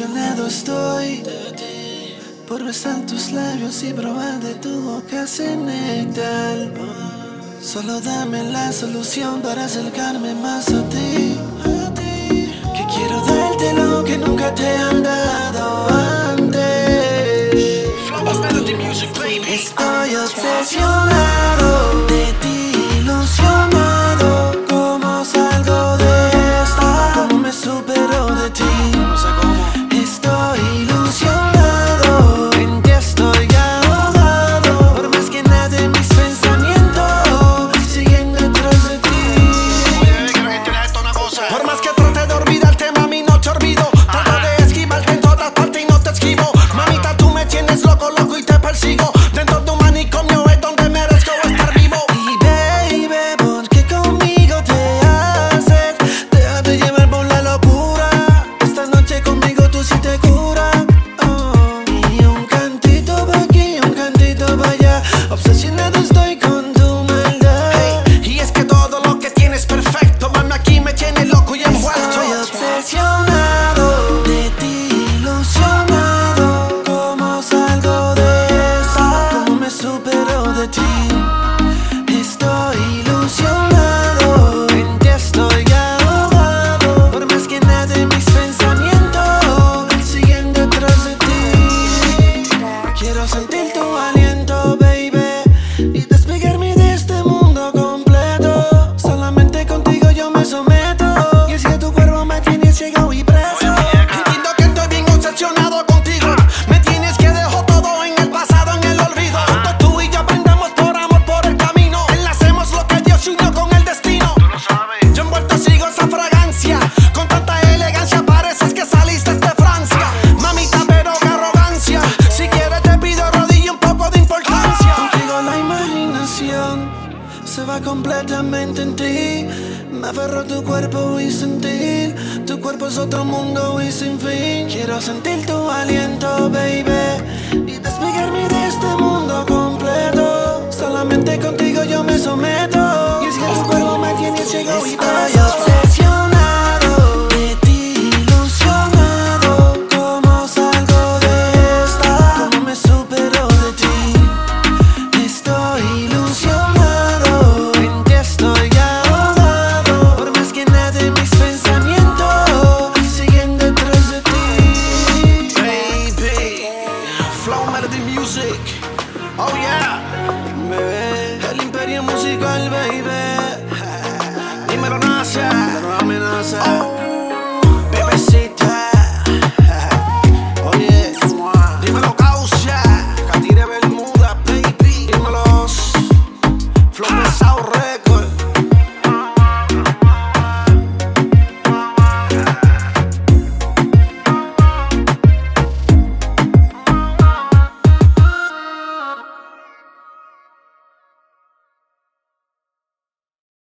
Estoy. Por besar tus labios y probar de tu boca ese néctar. Solo dame la solución para acercarme más a ti. A ti. Que quiero darte lo que nunca te han dado. Ah. Entiendo que estoy bien concesionado contigo. Me tienes que dejar todo en el pasado, en el olvido. Tanto tú y yo aprendamos por amor por el camino. Enlacemos lo que Dios unió con el destino. Yo envuelto sigo esa fragancia. Con tanta elegancia, pareces que saliste de Francia. Mamita, pero qué arrogancia. Si quieres, te pido rodilla un poco de importancia. Contigo la imaginación se va completamente en ti. Me aferro tu cuerpo y sentir. Tu cuerpo es otro mundo y sin fin. Quiero sentir tu aliento, baby. musical, baby. Dímelo, nace, no amenaza. Oh.